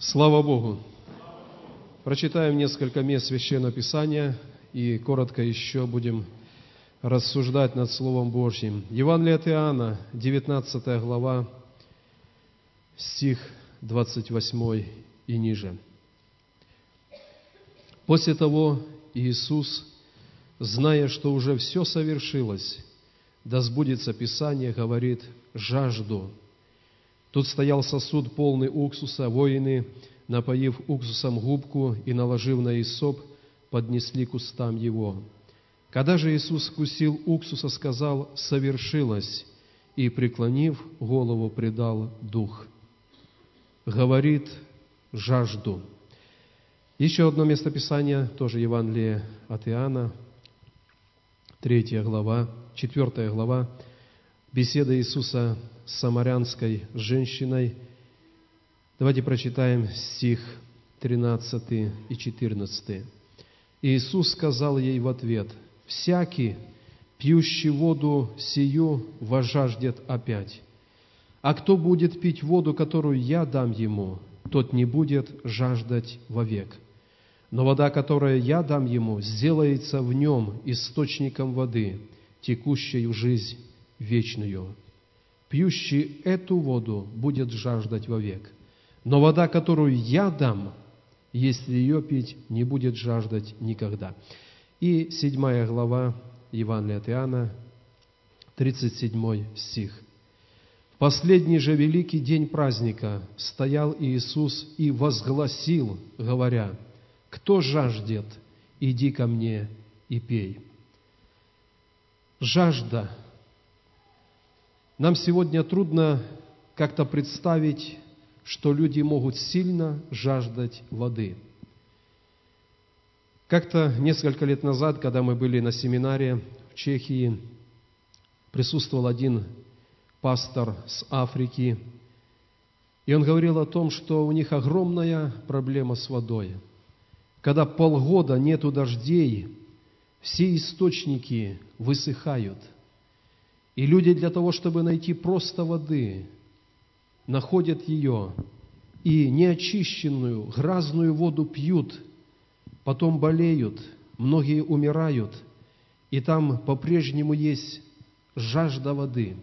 Слава Богу! Прочитаем несколько мест Священного Писания и коротко еще будем рассуждать над Словом Божьим. Евангелие от Иоанна, 19 глава, стих 28 и ниже. После того Иисус, зная, что уже все совершилось, да сбудется Писание, говорит, жажду. Тут стоял сосуд, полный уксуса, воины, напоив уксусом губку и наложив на Исоп, поднесли к устам его. Когда же Иисус вкусил уксуса, сказал, «Совершилось», и, преклонив голову, предал дух. Говорит жажду. Еще одно местописание, тоже Евангелие от Иоанна, третья глава, четвертая глава, беседа Иисуса с самарянской женщиной. Давайте прочитаем стих 13 и 14. Иисус сказал ей в ответ, «Всякий, пьющий воду сию, вожаждет опять. А кто будет пить воду, которую я дам ему, тот не будет жаждать вовек. Но вода, которую я дам ему, сделается в нем источником воды, текущей в жизнь вечную. Пьющий эту воду будет жаждать вовек. Но вода, которую я дам, если ее пить, не будет жаждать никогда. И седьмая глава Евангелия от Иоанна, 37 стих. В последний же великий день праздника стоял Иисус и возгласил, говоря, «Кто жаждет, иди ко мне и пей». Жажда. Нам сегодня трудно как-то представить, что люди могут сильно жаждать воды. Как-то несколько лет назад, когда мы были на семинаре в Чехии, присутствовал один пастор с Африки, и он говорил о том, что у них огромная проблема с водой. Когда полгода нету дождей, все источники высыхают. И люди для того, чтобы найти просто воды, находят ее и неочищенную, грязную воду пьют, потом болеют, многие умирают, и там по-прежнему есть жажда воды.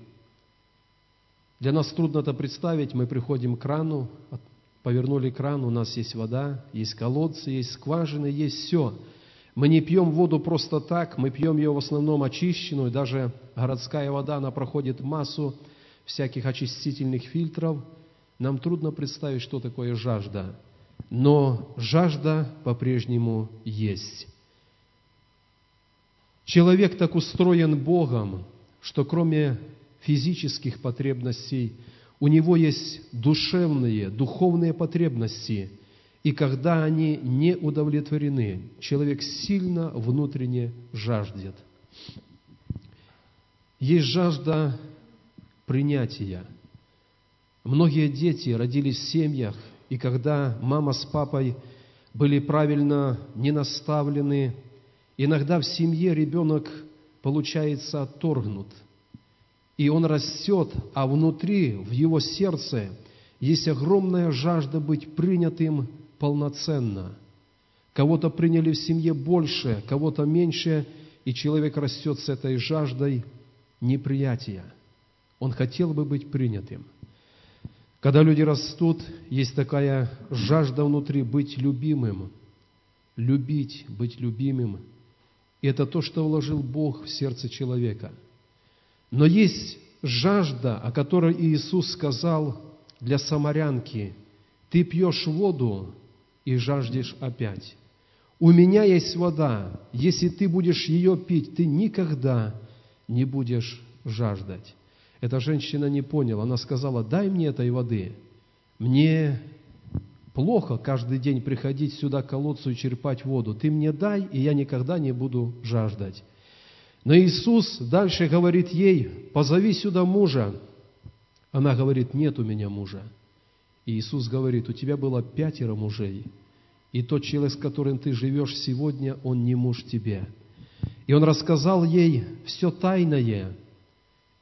Для нас трудно это представить, мы приходим к крану, повернули кран, у нас есть вода, есть колодцы, есть скважины, есть все – мы не пьем воду просто так, мы пьем ее в основном очищенную, даже городская вода, она проходит массу всяких очистительных фильтров. Нам трудно представить, что такое жажда, но жажда по-прежнему есть. Человек так устроен Богом, что кроме физических потребностей, у него есть душевные, духовные потребности – и когда они не удовлетворены, человек сильно внутренне жаждет. Есть жажда принятия. Многие дети родились в семьях, и когда мама с папой были правильно не наставлены, иногда в семье ребенок получается отторгнут, и он растет, а внутри, в его сердце, есть огромная жажда быть принятым полноценно. Кого-то приняли в семье больше, кого-то меньше, и человек растет с этой жаждой неприятия. Он хотел бы быть принятым. Когда люди растут, есть такая жажда внутри быть любимым, любить, быть любимым. И это то, что вложил Бог в сердце человека. Но есть жажда, о которой Иисус сказал для самарянки. Ты пьешь воду, и жаждешь опять. У меня есть вода, если ты будешь ее пить, ты никогда не будешь жаждать. Эта женщина не поняла, она сказала, дай мне этой воды. Мне плохо каждый день приходить сюда к колодцу и черпать воду. Ты мне дай, и я никогда не буду жаждать. Но Иисус дальше говорит ей, позови сюда мужа. Она говорит, нет у меня мужа. И Иисус говорит, у тебя было пятеро мужей, и тот человек, с которым ты живешь сегодня, он не муж тебе. И он рассказал ей все тайное.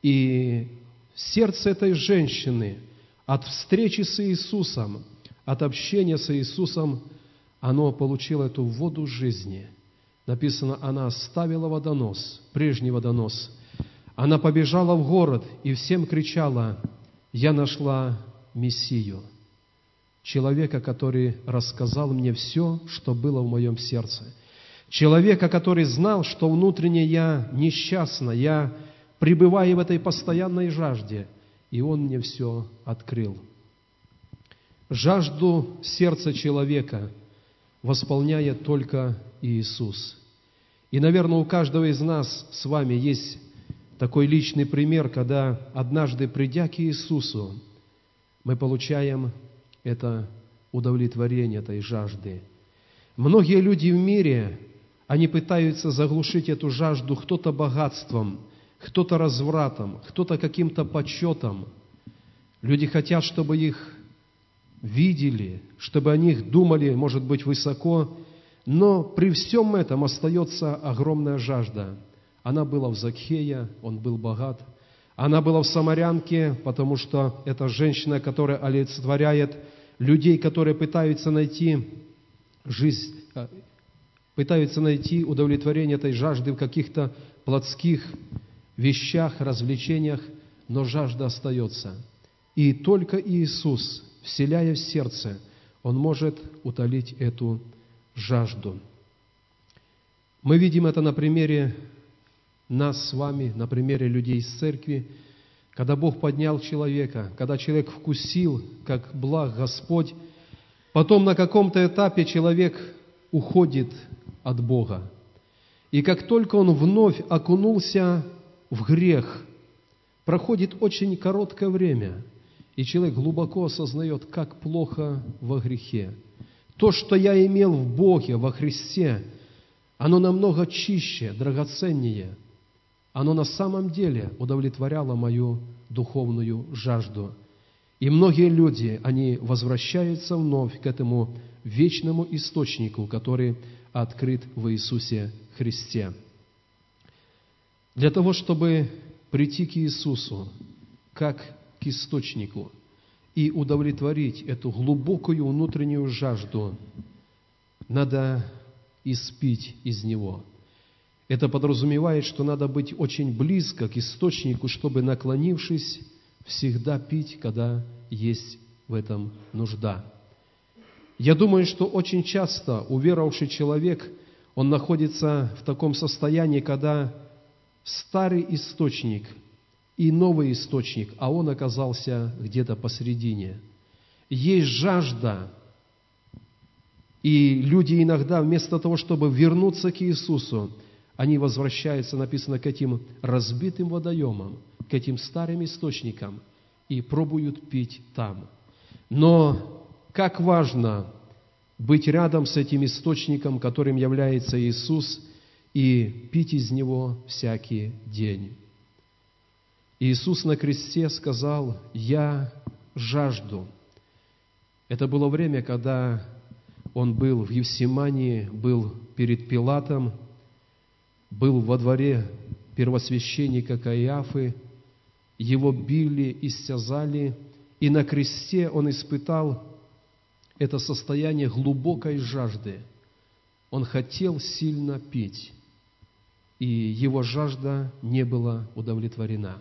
И сердце этой женщины от встречи с Иисусом, от общения с Иисусом, оно получило эту воду жизни. Написано, она оставила водонос, прежний водонос. Она побежала в город и всем кричала, «Я нашла Мессию» человека, который рассказал мне все, что было в моем сердце. Человека, который знал, что внутренне я несчастна, я пребываю в этой постоянной жажде, и он мне все открыл. Жажду сердца человека восполняет только Иисус. И, наверное, у каждого из нас с вами есть такой личный пример, когда однажды, придя к Иисусу, мы получаем это удовлетворение этой жажды. Многие люди в мире, они пытаются заглушить эту жажду кто-то богатством, кто-то развратом, кто-то каким-то почетом. Люди хотят, чтобы их видели, чтобы о них думали, может быть, высоко, но при всем этом остается огромная жажда. Она была в Закхея, он был богат. Она была в Самарянке, потому что это женщина, которая олицетворяет людей, которые пытаются найти жизнь, э, пытаются найти удовлетворение этой жажды в каких-то плотских вещах, развлечениях, но жажда остается. И только Иисус, вселяя в сердце, Он может утолить эту жажду. Мы видим это на примере нас с вами, на примере людей из церкви, когда Бог поднял человека, когда человек вкусил, как благ Господь, потом на каком-то этапе человек уходит от Бога. И как только он вновь окунулся в грех, проходит очень короткое время, и человек глубоко осознает, как плохо во грехе. То, что я имел в Боге, во Христе, оно намного чище, драгоценнее – оно на самом деле удовлетворяло мою духовную жажду. И многие люди, они возвращаются вновь к этому вечному источнику, который открыт в Иисусе Христе. Для того, чтобы прийти к Иисусу, как к источнику, и удовлетворить эту глубокую внутреннюю жажду, надо испить из Него – это подразумевает, что надо быть очень близко к источнику, чтобы, наклонившись, всегда пить, когда есть в этом нужда. Я думаю, что очень часто уверовавший человек, он находится в таком состоянии, когда старый источник и новый источник, а он оказался где-то посередине. Есть жажда, и люди иногда вместо того, чтобы вернуться к Иисусу, они возвращаются, написано, к этим разбитым водоемам, к этим старым источникам и пробуют пить там. Но как важно быть рядом с этим источником, которым является Иисус, и пить из него всякий день. Иисус на кресте сказал, «Я жажду». Это было время, когда Он был в Евсимании, был перед Пилатом, был во дворе первосвященника Каиафы, его били, истязали, и на кресте он испытал это состояние глубокой жажды. Он хотел сильно пить, и его жажда не была удовлетворена.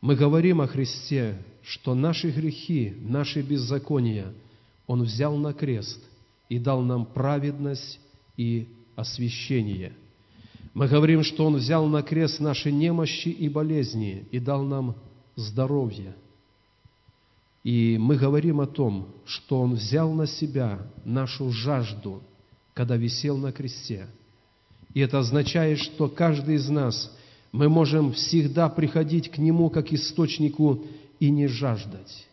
Мы говорим о Христе, что наши грехи, наши беззакония Он взял на крест и дал нам праведность и освящение – мы говорим, что Он взял на крест наши немощи и болезни и дал нам здоровье. И мы говорим о том, что Он взял на себя нашу жажду, когда висел на кресте. И это означает, что каждый из нас, мы можем всегда приходить к Нему как источнику и не жаждать.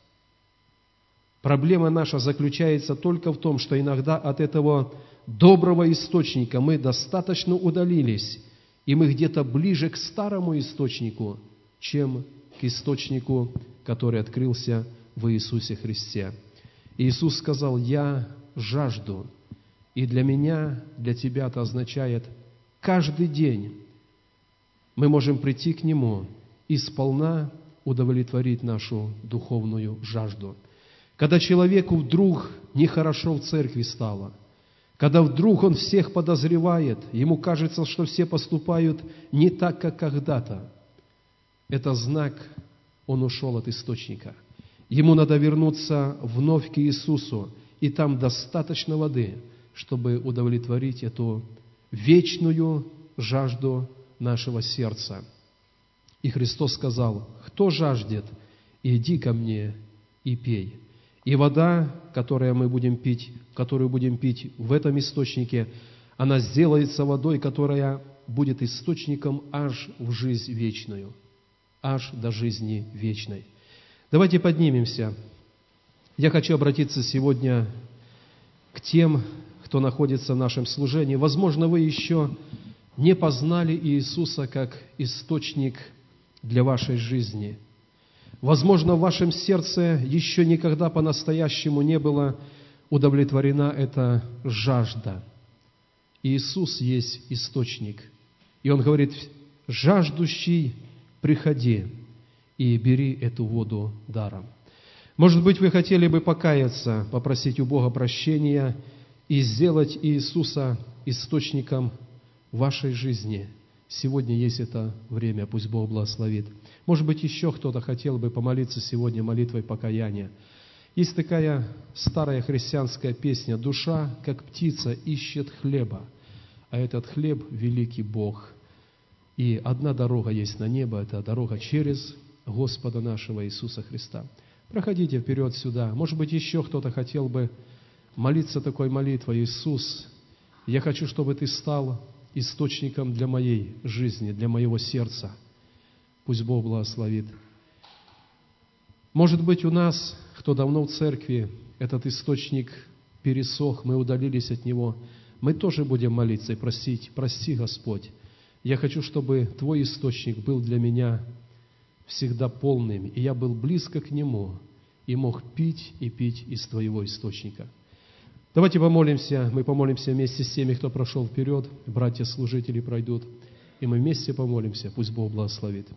Проблема наша заключается только в том, что иногда от этого доброго источника мы достаточно удалились, и мы где-то ближе к старому источнику, чем к источнику, который открылся в Иисусе Христе. Иисус сказал, «Я жажду». И для меня, для тебя это означает каждый день мы можем прийти к Нему и сполна удовлетворить нашу духовную жажду. когда человеку вдруг нехорошо в церкви стало, когда вдруг он всех подозревает, ему кажется, что все поступают не так, как когда-то, это знак, он ушел от источника. Ему надо вернуться вновь к Иисусу, и там достаточно воды, чтобы удовлетворить эту вечную жажду нашего сердца. И Христос сказал, кто жаждет, иди ко мне и пей. И вода, которую мы будем пить, которую будем пить в этом источнике, она сделается водой, которая будет источником аж в жизнь вечную, аж до жизни вечной. Давайте поднимемся. Я хочу обратиться сегодня к тем, кто находится в нашем служении. Возможно, вы еще не познали Иисуса как источник для вашей жизни – Возможно, в вашем сердце еще никогда по-настоящему не была удовлетворена эта жажда. Иисус есть источник. И Он говорит, жаждущий, приходи и бери эту воду даром. Может быть, вы хотели бы покаяться, попросить у Бога прощения и сделать Иисуса источником вашей жизни. Сегодня есть это время, пусть Бог благословит. Может быть, еще кто-то хотел бы помолиться сегодня молитвой покаяния. Есть такая старая христианская песня «Душа, как птица, ищет хлеба, а этот хлеб – великий Бог». И одна дорога есть на небо – это дорога через Господа нашего Иисуса Христа. Проходите вперед сюда. Может быть, еще кто-то хотел бы молиться такой молитвой. Иисус, я хочу, чтобы Ты стал источником для моей жизни, для моего сердца – Пусть Бог благословит. Может быть, у нас, кто давно в церкви, этот источник пересох, мы удалились от него, мы тоже будем молиться и просить, прости, Господь. Я хочу, чтобы Твой источник был для меня всегда полным, и я был близко к Нему, и мог пить и пить из Твоего источника. Давайте помолимся, мы помолимся вместе с теми, кто прошел вперед, братья-служители пройдут, и мы вместе помолимся, пусть Бог благословит.